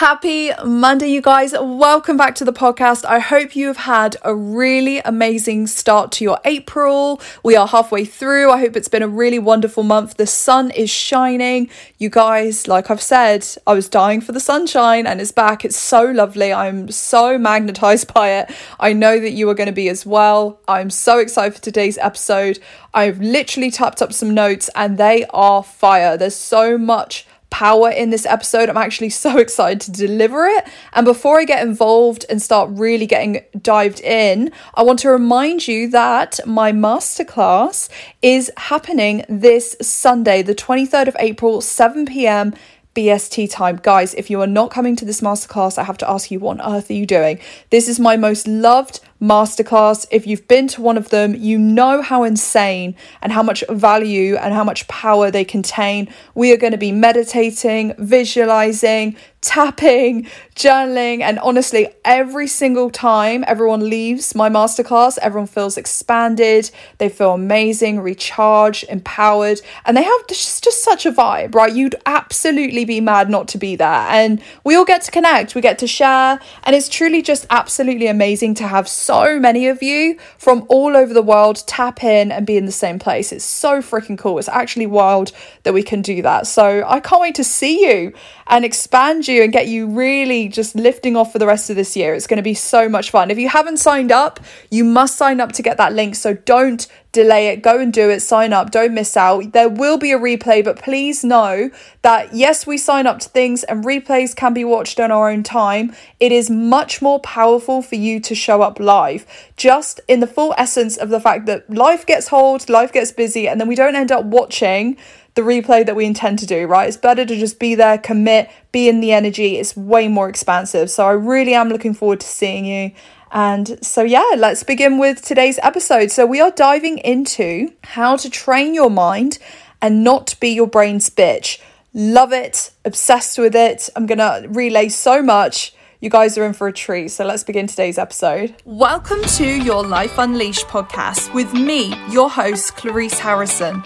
Happy Monday, you guys. Welcome back to the podcast. I hope you have had a really amazing start to your April. We are halfway through. I hope it's been a really wonderful month. The sun is shining. You guys, like I've said, I was dying for the sunshine and it's back. It's so lovely. I'm so magnetized by it. I know that you are going to be as well. I'm so excited for today's episode. I've literally tapped up some notes and they are fire. There's so much power in this episode. I'm actually so excited to deliver it. And before I get involved and start really getting dived in, I want to remind you that my masterclass is happening this Sunday, the 23rd of April, 7 p.m. BST time. Guys, if you are not coming to this masterclass, I have to ask you, what on earth are you doing? This is my most loved masterclass. If you've been to one of them, you know how insane and how much value and how much power they contain. We are going to be meditating, visualizing, tapping, journaling, and honestly, every single time everyone leaves my masterclass, everyone feels expanded, they feel amazing, recharged, empowered, and they have just, just such a vibe, right? You'd absolutely be mad not to be there. And we all get to connect, we get to share, and it's truly just absolutely amazing to have so many of you from all over the world tap in and be in the same place. It's so freaking cool. It's actually wild that we can do that. So I can't wait to see you and expand you and get you really just lifting off for the rest of this year. It's going to be so much fun. If you haven't signed up, you must sign up to get that link. So don't delay it. Go and do it. Sign up. Don't miss out. There will be a replay, but please know that yes, we sign up to things and replays can be watched on our own time. It is much more powerful for you to show up live, just in the full essence of the fact that life gets hold, life gets busy, and then we don't end up watching the replay that we intend to do, right? It's better to just be there, commit, be in the energy. It's way more expansive. So I really am looking forward to seeing you. And so, yeah, let's begin with today's episode. So, we are diving into how to train your mind and not be your brain's bitch. Love it, obsessed with it. I'm going to relay so much. You guys are in for a treat. So, let's begin today's episode. Welcome to your Life Unleashed podcast with me, your host, Clarice Harrison.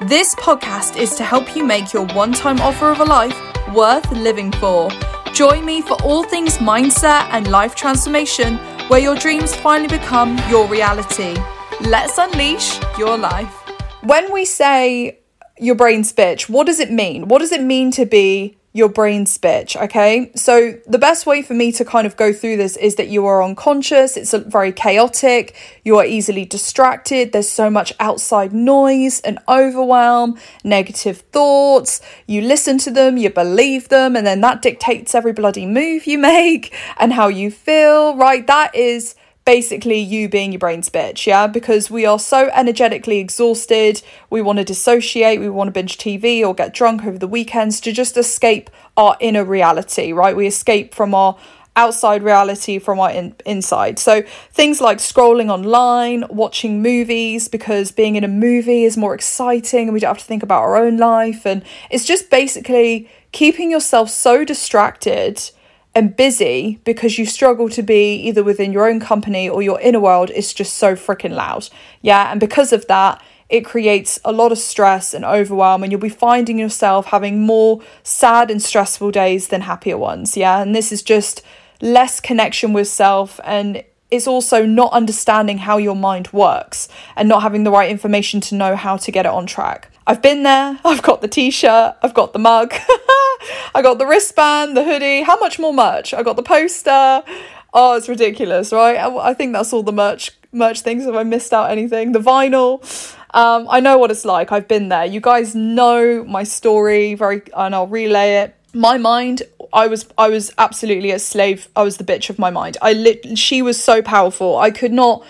This podcast is to help you make your one time offer of a life worth living for. Join me for all things mindset and life transformation, where your dreams finally become your reality. Let's unleash your life. When we say your brain's bitch, what does it mean? What does it mean to be your brain's bitch. Okay. So, the best way for me to kind of go through this is that you are unconscious, it's very chaotic, you are easily distracted, there's so much outside noise and overwhelm, negative thoughts. You listen to them, you believe them, and then that dictates every bloody move you make and how you feel, right? That is basically you being your brain's bitch, yeah? Because we are so energetically exhausted, we want to dissociate, we want to binge TV or get drunk over the weekends to just escape our inner reality, right? We escape from our outside reality from our in- inside. So things like scrolling online, watching movies because being in a movie is more exciting and we don't have to think about our own life and it's just basically keeping yourself so distracted and busy because you struggle to be either within your own company or your inner world is just so freaking loud. Yeah, and because of that, it creates a lot of stress and overwhelm, and you'll be finding yourself having more sad and stressful days than happier ones. Yeah, and this is just less connection with self and it's also not understanding how your mind works and not having the right information to know how to get it on track. I've been there, I've got the t shirt, I've got the mug, I got the wristband, the hoodie. How much more merch? I got the poster. Oh, it's ridiculous, right? I, I think that's all the merch merch things. Have I missed out anything? The vinyl. Um, I know what it's like. I've been there. You guys know my story very, and I'll relay it. My mind, I was, I was absolutely a slave. I was the bitch of my mind. I lit. She was so powerful. I could not.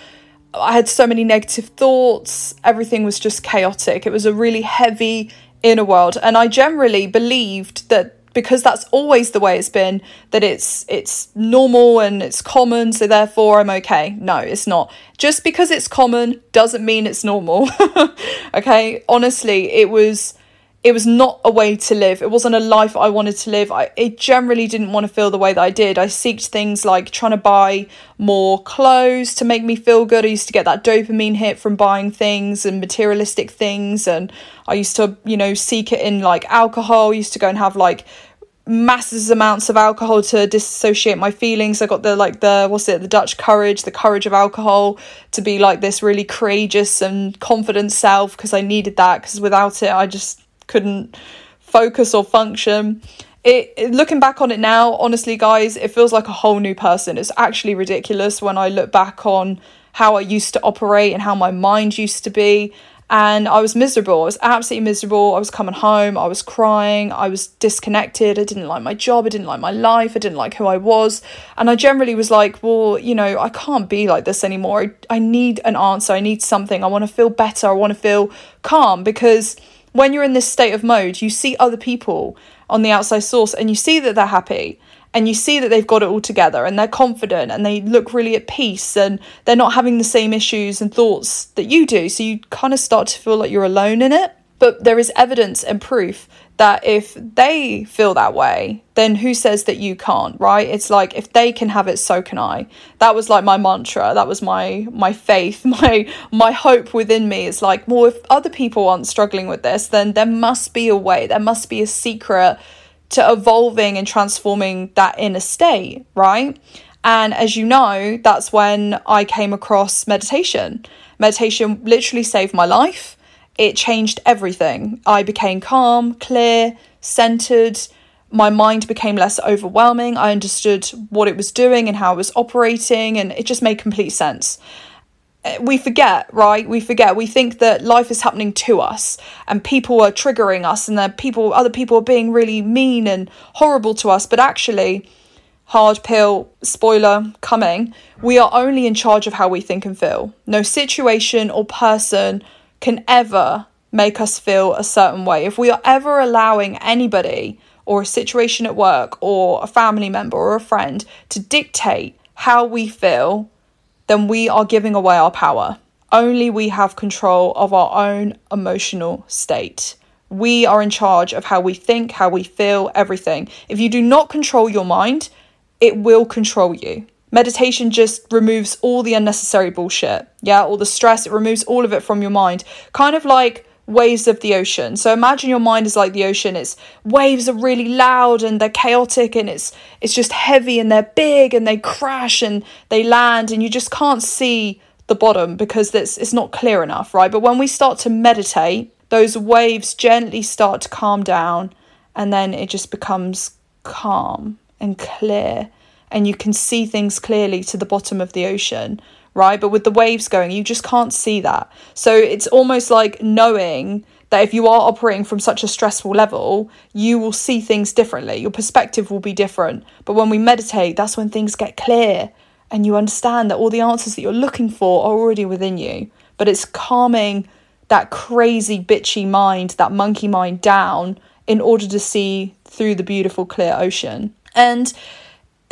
I had so many negative thoughts. Everything was just chaotic. It was a really heavy inner world, and I generally believed that because that's always the way it's been that it's it's normal and it's common so therefore I'm okay. No, it's not. Just because it's common doesn't mean it's normal. okay? Honestly, it was it was not a way to live. It wasn't a life I wanted to live. I it generally didn't want to feel the way that I did. I seeked things like trying to buy more clothes to make me feel good. I used to get that dopamine hit from buying things and materialistic things and I used to, you know, seek it in like alcohol. I used to go and have like massive amounts of alcohol to dissociate my feelings. I got the like the what's it, the Dutch courage, the courage of alcohol to be like this really courageous and confident self because I needed that because without it I just couldn't focus or function. It, looking back on it now, honestly guys, it feels like a whole new person. It's actually ridiculous when I look back on how I used to operate and how my mind used to be and I was miserable. I was absolutely miserable. I was coming home, I was crying, I was disconnected. I didn't like my job, I didn't like my life, I didn't like who I was. And I generally was like, well, you know, I can't be like this anymore. I, I need an answer, I need something. I want to feel better, I want to feel calm because when you're in this state of mode, you see other people on the outside source and you see that they're happy and you see that they've got it all together and they're confident and they look really at peace and they're not having the same issues and thoughts that you do. So you kind of start to feel like you're alone in it. But there is evidence and proof that if they feel that way, then who says that you can't, right? It's like if they can have it, so can I. That was like my mantra. That was my my faith, my my hope within me. It's like, well, if other people aren't struggling with this, then there must be a way. There must be a secret to evolving and transforming that inner state, right? And as you know, that's when I came across meditation. Meditation literally saved my life. It changed everything. I became calm, clear, centered. My mind became less overwhelming. I understood what it was doing and how it was operating, and it just made complete sense uh, we forget, right? We forget. We think that life is happening to us and people are triggering us and that people other people are being really mean and horrible to us, but actually hard pill spoiler coming, we are only in charge of how we think and feel. No situation or person can ever make us feel a certain way. If we are ever allowing anybody or a situation at work or a family member or a friend to dictate how we feel, then we are giving away our power. Only we have control of our own emotional state. We are in charge of how we think, how we feel, everything. If you do not control your mind, it will control you. Meditation just removes all the unnecessary bullshit. Yeah, all the stress, it removes all of it from your mind. Kind of like waves of the ocean. So imagine your mind is like the ocean. It's waves are really loud and they're chaotic and it's it's just heavy and they're big and they crash and they land and you just can't see the bottom because it's it's not clear enough, right? But when we start to meditate, those waves gently start to calm down and then it just becomes calm and clear and you can see things clearly to the bottom of the ocean right? But with the waves going, you just can't see that. So it's almost like knowing that if you are operating from such a stressful level, you will see things differently. Your perspective will be different. But when we meditate, that's when things get clear and you understand that all the answers that you're looking for are already within you. But it's calming that crazy, bitchy mind, that monkey mind down in order to see through the beautiful, clear ocean. And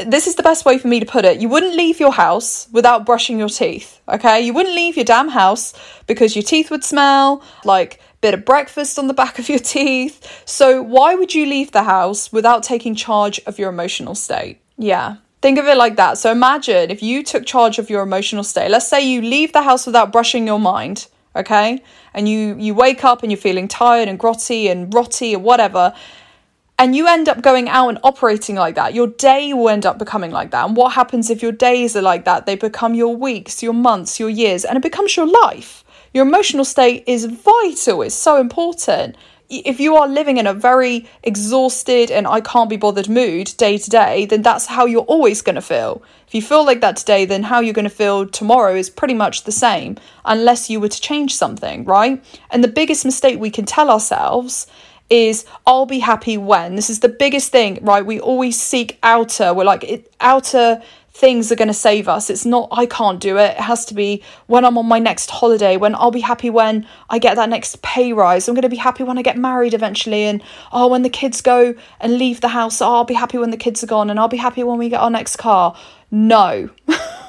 this is the best way for me to put it. You wouldn't leave your house without brushing your teeth, okay? You wouldn't leave your damn house because your teeth would smell like bit of breakfast on the back of your teeth. So why would you leave the house without taking charge of your emotional state? Yeah. Think of it like that. So imagine if you took charge of your emotional state. Let's say you leave the house without brushing your mind, okay? And you you wake up and you're feeling tired and grotty and rotty or whatever and you end up going out and operating like that. Your day will end up becoming like that. And what happens if your days are like that? They become your weeks, your months, your years, and it becomes your life. Your emotional state is vital, it's so important. If you are living in a very exhausted and I can't be bothered mood day to day, then that's how you're always going to feel. If you feel like that today, then how you're going to feel tomorrow is pretty much the same, unless you were to change something, right? And the biggest mistake we can tell ourselves is I'll be happy when. This is the biggest thing, right? We always seek outer. We're like it, outer things are going to save us. It's not I can't do it. It has to be when I'm on my next holiday, when I'll be happy when I get that next pay rise. I'm going to be happy when I get married eventually and oh when the kids go and leave the house, oh, I'll be happy when the kids are gone and I'll be happy when we get our next car. No.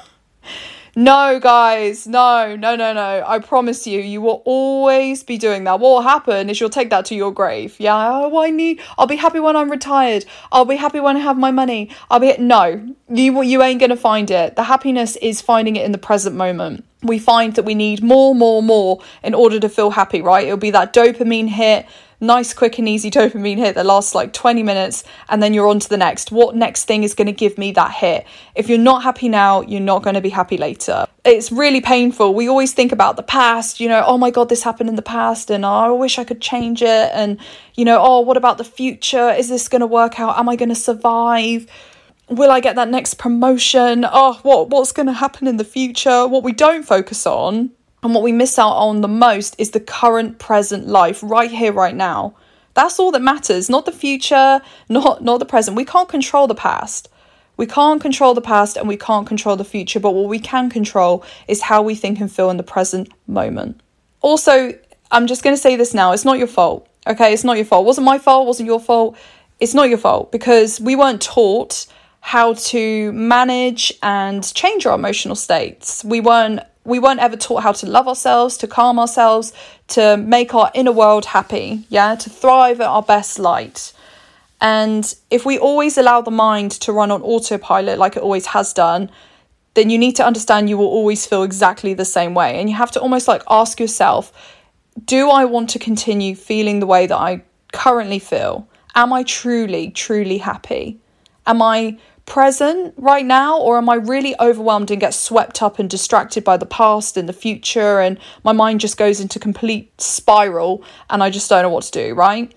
No, guys, no, no, no, no. I promise you, you will always be doing that. What will happen is you'll take that to your grave. Yeah, oh, I need. I'll be happy when I'm retired. I'll be happy when I have my money. I'll be no. You you ain't gonna find it. The happiness is finding it in the present moment. We find that we need more, more, more in order to feel happy. Right? It'll be that dopamine hit nice, quick, and easy dopamine hit that lasts like 20 minutes, and then you're on to the next. What next thing is going to give me that hit? If you're not happy now, you're not going to be happy later. It's really painful. We always think about the past, you know, oh my God, this happened in the past, and oh, I wish I could change it. And, you know, oh, what about the future? Is this going to work out? Am I going to survive? will I get that next promotion? Oh, what what's going to happen in the future? What we don't focus on and what we miss out on the most is the current present life right here right now. That's all that matters, not the future, not not the present. We can't control the past. We can't control the past and we can't control the future, but what we can control is how we think and feel in the present moment. Also, I'm just going to say this now, it's not your fault. Okay, it's not your fault. It wasn't my fault, wasn't your fault. It's not your fault because we weren't taught how to manage and change our emotional states. We weren't we weren't ever taught how to love ourselves, to calm ourselves, to make our inner world happy, yeah, to thrive at our best light. And if we always allow the mind to run on autopilot like it always has done, then you need to understand you will always feel exactly the same way. And you have to almost like ask yourself, do I want to continue feeling the way that I currently feel? Am I truly, truly happy? Am I present right now or am I really overwhelmed and get swept up and distracted by the past and the future and my mind just goes into complete spiral and I just don't know what to do, right?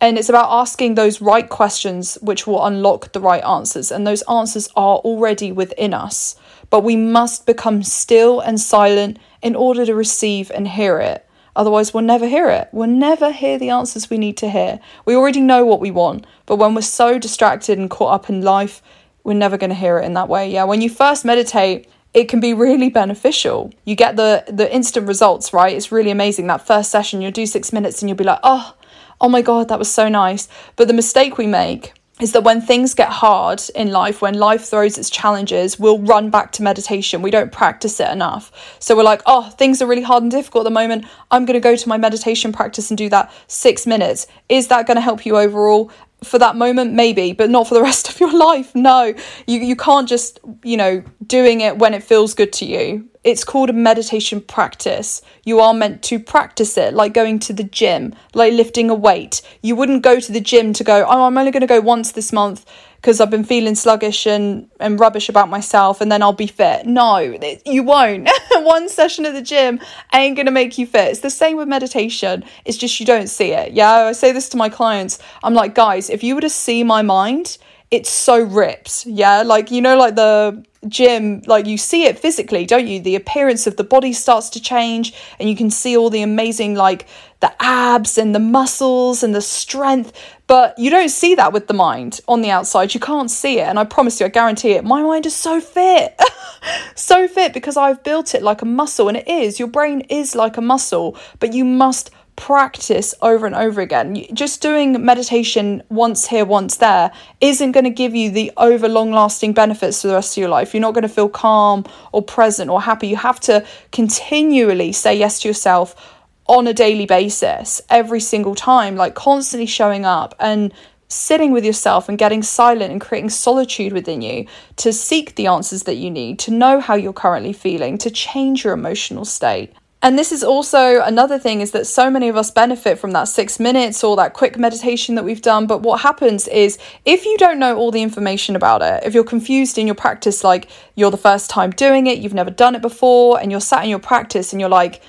And it's about asking those right questions which will unlock the right answers and those answers are already within us. But we must become still and silent in order to receive and hear it. Otherwise, we'll never hear it. We'll never hear the answers we need to hear. We already know what we want, but when we're so distracted and caught up in life, we're never going to hear it in that way. Yeah, when you first meditate, it can be really beneficial. You get the the instant results, right? It's really amazing. That first session, you'll do 6 minutes and you'll be like, "Oh, oh my god, that was so nice." But the mistake we make is that when things get hard in life, when life throws its challenges, we'll run back to meditation. We don't practice it enough. So we're like, oh, things are really hard and difficult at the moment. I'm going to go to my meditation practice and do that six minutes. Is that going to help you overall? For that moment maybe but not for the rest of your life. No you you can't just you know doing it when it feels good to you. It's called a meditation practice. You are meant to practice it like going to the gym like lifting a weight. You wouldn't go to the gym to go oh I'm only going to go once this month because I've been feeling sluggish and, and rubbish about myself and then I'll be fit. No, you won't. One session at the gym ain't going to make you fit. It's the same with meditation. It's just you don't see it. Yeah, I say this to my clients. I'm like, guys, if you were to see my mind, it's so ripped. Yeah, like, you know, like the gym, like you see it physically, don't you? The appearance of the body starts to change and you can see all the amazing, like, the abs and the muscles and the strength, but you don't see that with the mind on the outside. You can't see it. And I promise you, I guarantee it, my mind is so fit. so fit because I've built it like a muscle. And it is, your brain is like a muscle, but you must practice over and over again. Just doing meditation once here, once there isn't going to give you the over long lasting benefits for the rest of your life. You're not going to feel calm or present or happy. You have to continually say yes to yourself on a daily basis, every single time, like constantly showing up and sitting with yourself and getting silent and creating solitude within you to seek the answers that you need, to know how you're currently feeling, to change your emotional state. And this is also another thing is that so many of us benefit from that six minutes or that quick meditation that we've done. But what happens is if you don't know all the information about it, if you're confused in your practice, like you're the first time doing it, you've never done it before, and you're sat in your practice and you're like,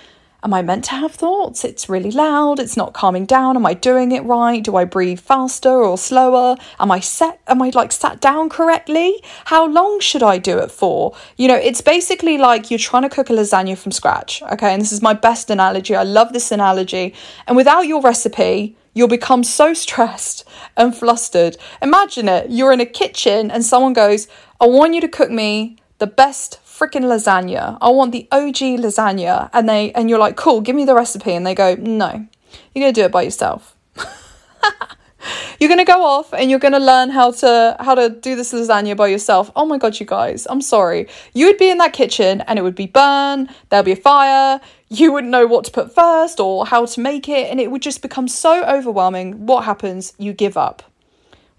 Am I meant to have thoughts? It's really loud. It's not calming down. Am I doing it right? Do I breathe faster or slower? Am I set? Am I like sat down correctly? How long should I do it for? You know, it's basically like you're trying to cook a lasagna from scratch. Okay. And this is my best analogy. I love this analogy. And without your recipe, you'll become so stressed and flustered. Imagine it. You're in a kitchen and someone goes, I want you to cook me the best freaking lasagna. I want the OG lasagna. And they and you're like, cool, give me the recipe. And they go, no, you're gonna do it by yourself. you're gonna go off and you're gonna learn how to how to do this lasagna by yourself. Oh my god, you guys, I'm sorry. You would be in that kitchen and it would be burn, there'll be a fire, you wouldn't know what to put first or how to make it, and it would just become so overwhelming. What happens? You give up.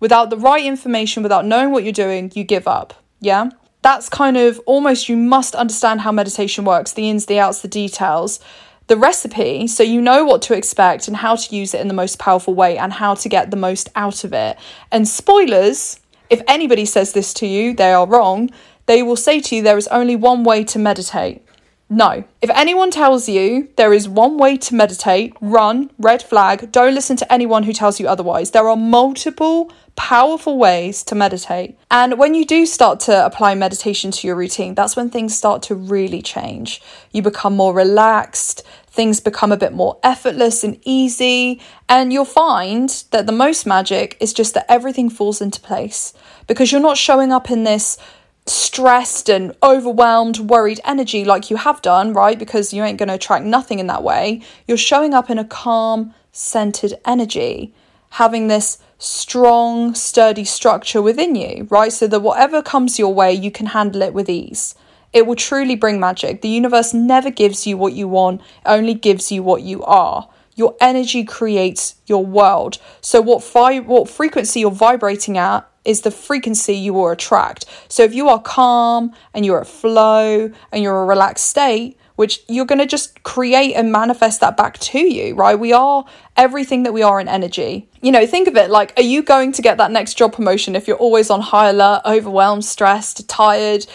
Without the right information, without knowing what you're doing, you give up. Yeah? That's kind of almost you must understand how meditation works the ins, the outs, the details. the recipe so you know what to expect and how to use it in the most powerful way and how to get the most out of it. And spoilers, if anybody says this to you, they are wrong. They will say to you there is only one way to meditate. No. If anyone tells you there is one way to meditate, run, red flag, don't listen to anyone who tells you otherwise. There are multiple powerful ways to meditate. And when you do start to apply meditation to your routine, that's when things start to really change. You become more relaxed, things become a bit more effortless and easy, and you'll find that the most magic is just that everything falls into place because you're not showing up in this stressed and overwhelmed, worried energy like you have done, right? Because you ain't going to attract nothing in that way. You're showing up in a calm, centered energy, having this strong, sturdy structure within you, right? So that whatever comes your way, you can handle it with ease. It will truly bring magic. The universe never gives you what you want, only gives you what you are. Your energy creates your world. So what fi- what frequency you're vibrating at is the frequency you will attract. So if you are calm and you're at flow and you're a relaxed state, which you're going to just create and manifest that back to you, right? We are everything that we are in energy. You know, think of it like, are you going to get that next job promotion if you're always on high alert, overwhelmed, stressed, tired,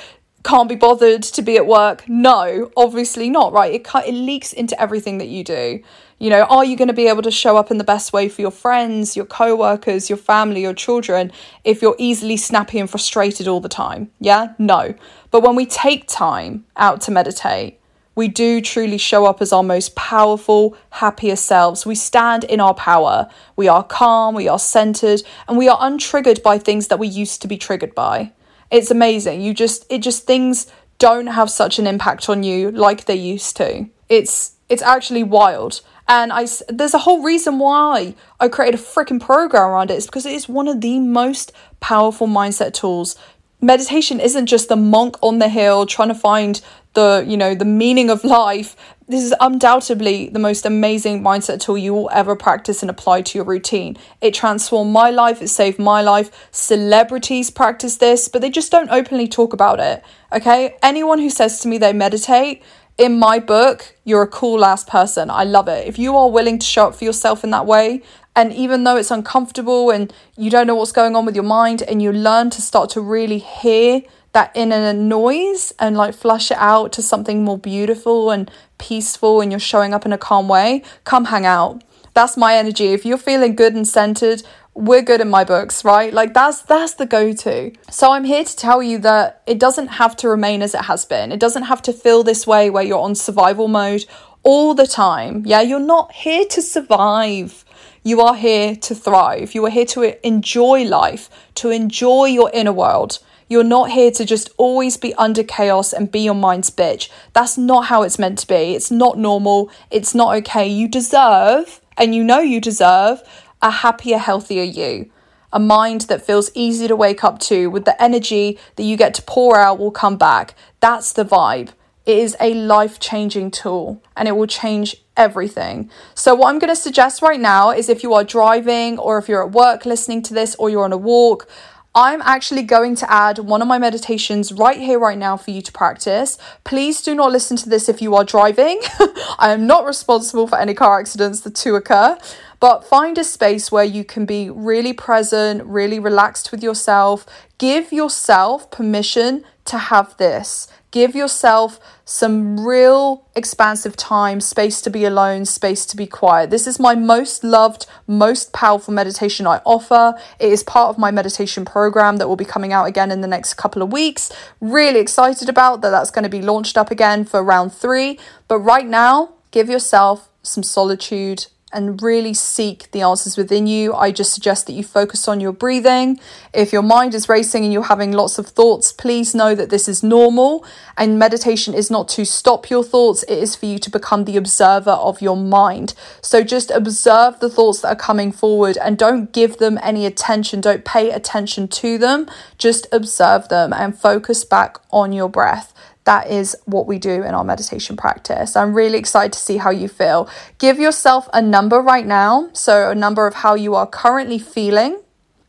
can't be bothered to be at work? No, obviously not, right? It, it leaks into everything that you do. You know, are you going to be able to show up in the best way for your friends, your co workers, your family, your children if you're easily snappy and frustrated all the time? Yeah, no. But when we take time out to meditate, we do truly show up as our most powerful, happiest selves. We stand in our power. We are calm, we are centered, and we are untriggered by things that we used to be triggered by. It's amazing. You just, it just, things don't have such an impact on you like they used to. It's, it's actually wild. And I, there's a whole reason why I created a freaking program around it. It's because it is one of the most powerful mindset tools meditation isn't just the monk on the hill trying to find the you know the meaning of life. This is undoubtedly the most amazing mindset tool you will ever practice and apply to your routine. It transformed my life. It saved my life. Celebrities practice this but they just don't openly talk about it. Okay? Anyone who says to me they meditate in my book, you're a cool ass person. I love it. If you are willing to show up for yourself in that way, and even though it's uncomfortable and you don't know what's going on with your mind, and you learn to start to really hear that inner noise and like flush it out to something more beautiful and peaceful, and you're showing up in a calm way, come hang out. That's my energy. If you're feeling good and centered, we're good in my books, right? Like that's that's the go-to. So I'm here to tell you that it doesn't have to remain as it has been. It doesn't have to feel this way where you're on survival mode all the time. Yeah, you're not here to survive. You are here to thrive. You are here to enjoy life, to enjoy your inner world. You're not here to just always be under chaos and be your mind's bitch. That's not how it's meant to be. It's not normal. It's not okay. You deserve, and you know you deserve, a happier, healthier you. A mind that feels easy to wake up to with the energy that you get to pour out will come back. That's the vibe. It is a life changing tool and it will change everything. So, what I'm going to suggest right now is if you are driving or if you're at work listening to this or you're on a walk, I'm actually going to add one of my meditations right here, right now for you to practice. Please do not listen to this if you are driving. I am not responsible for any car accidents that to occur. But find a space where you can be really present, really relaxed with yourself. Give yourself permission to have this. Give yourself some real expansive time, space to be alone, space to be quiet. This is my most loved, most powerful meditation I offer. It is part of my meditation program that will be coming out again in the next couple of weeks. Really excited about that. That's going to be launched up again for round three. But right now, give yourself some solitude and really seek the answers within you. I just suggest that you focus on your breathing. If your mind is racing and you're having lots of thoughts, please know that this is normal. And meditation is not to stop your thoughts, it is for you to become the observer of your mind. So just observe the thoughts that are coming forward and don't give them any attention, don't pay attention to them. Just observe them and focus back on your breath that is what we do in our meditation practice. I'm really excited to see how you feel. Give yourself a number right now, so a number of how you are currently feeling,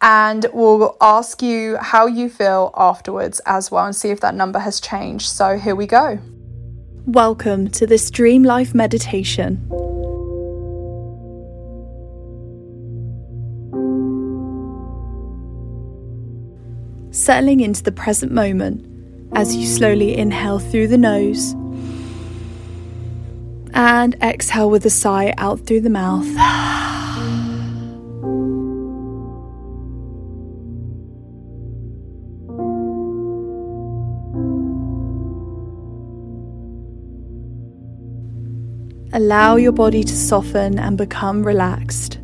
and we'll ask you how you feel afterwards as well and see if that number has changed. So here we go. Welcome to this Dream Life meditation. Settling into the present moment as you slowly inhale through the nose and exhale with a sigh out through the mouth. Allow your body to soften and become relaxed.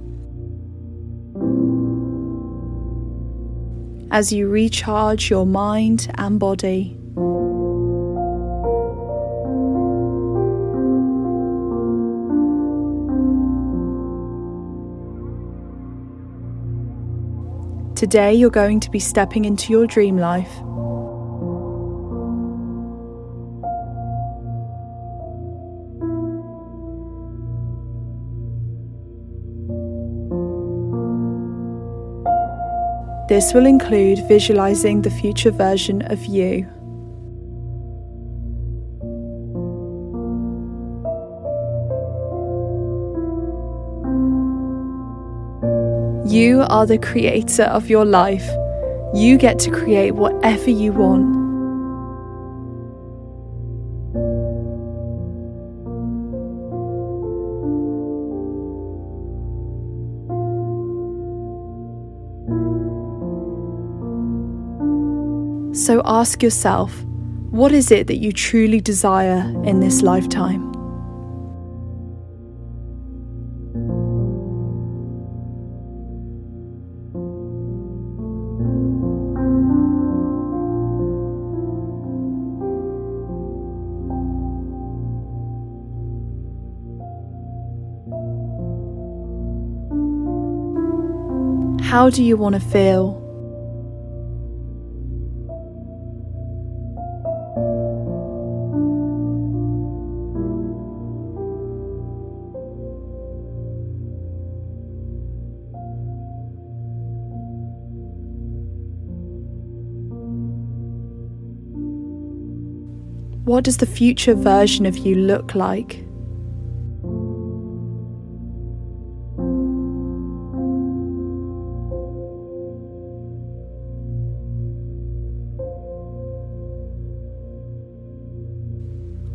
As you recharge your mind and body. Today, you're going to be stepping into your dream life. This will include visualizing the future version of you. You are the creator of your life. You get to create whatever you want. So ask yourself what is it that you truly desire in this lifetime? How do you want to feel? What does the future version of you look like?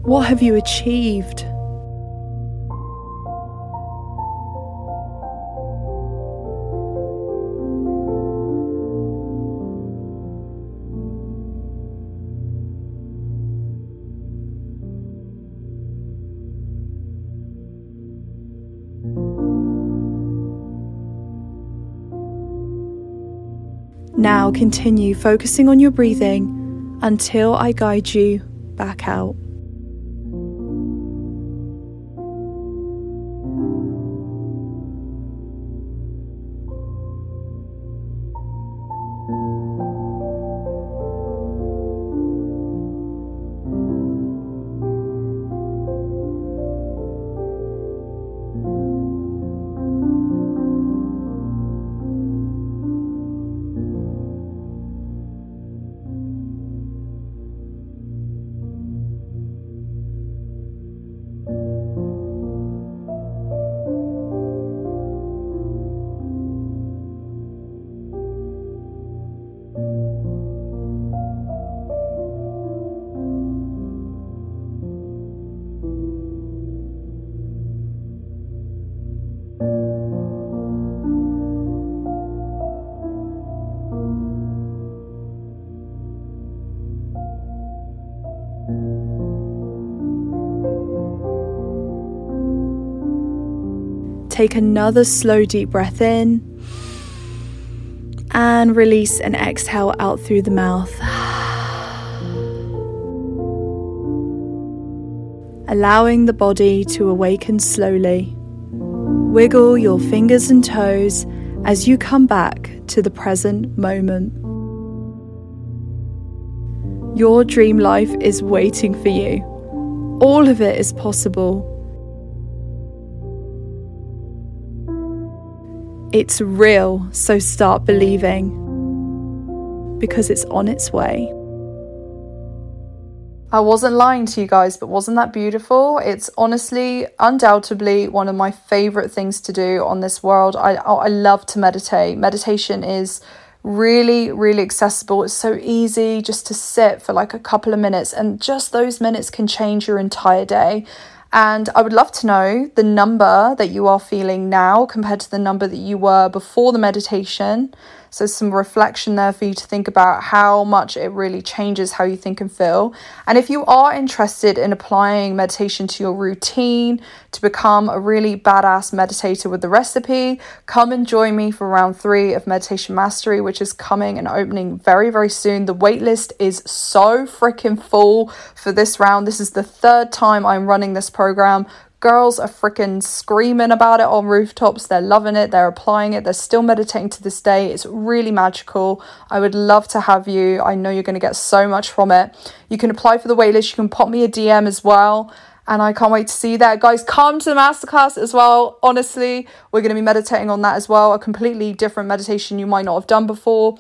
What have you achieved? Now continue focusing on your breathing until I guide you back out. Take another slow, deep breath in and release and exhale out through the mouth. Allowing the body to awaken slowly. Wiggle your fingers and toes as you come back to the present moment. Your dream life is waiting for you. All of it is possible. It's real, so start believing because it's on its way. I wasn't lying to you guys, but wasn't that beautiful? It's honestly, undoubtedly, one of my favorite things to do on this world. I, I love to meditate. Meditation is really, really accessible. It's so easy just to sit for like a couple of minutes, and just those minutes can change your entire day. And I would love to know the number that you are feeling now compared to the number that you were before the meditation. So, some reflection there for you to think about how much it really changes how you think and feel. And if you are interested in applying meditation to your routine to become a really badass meditator with the recipe, come and join me for round three of Meditation Mastery, which is coming and opening very, very soon. The waitlist is so freaking full for this round. This is the third time I'm running this program. Girls are freaking screaming about it on rooftops. They're loving it. They're applying it. They're still meditating to this day. It's really magical. I would love to have you. I know you're going to get so much from it. You can apply for the waitlist. You can pop me a DM as well. And I can't wait to see that. Guys, come to the masterclass as well. Honestly, we're going to be meditating on that as well. A completely different meditation you might not have done before.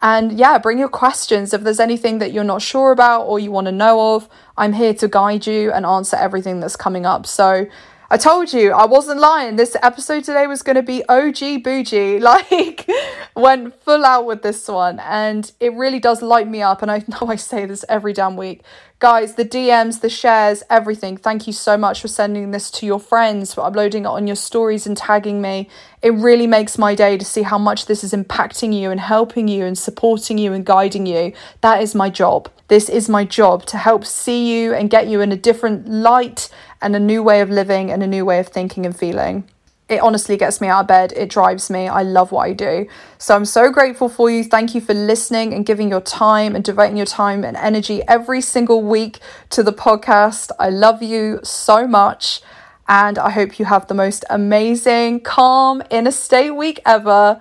And yeah, bring your questions. If there's anything that you're not sure about or you want to know of, I'm here to guide you and answer everything that's coming up. So I told you, I wasn't lying. This episode today was going to be OG bougie. Like, went full out with this one. And it really does light me up. And I know I say this every damn week. Guys, the DMs, the shares, everything. Thank you so much for sending this to your friends, for uploading it on your stories and tagging me. It really makes my day to see how much this is impacting you and helping you and supporting you and guiding you. That is my job. This is my job to help see you and get you in a different light and a new way of living and a new way of thinking and feeling. It honestly gets me out of bed. It drives me. I love what I do. So I'm so grateful for you. Thank you for listening and giving your time and devoting your time and energy every single week to the podcast. I love you so much. And I hope you have the most amazing, calm, inner state week ever.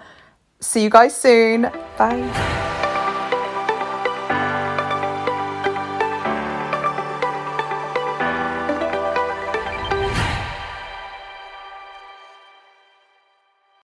See you guys soon. Bye.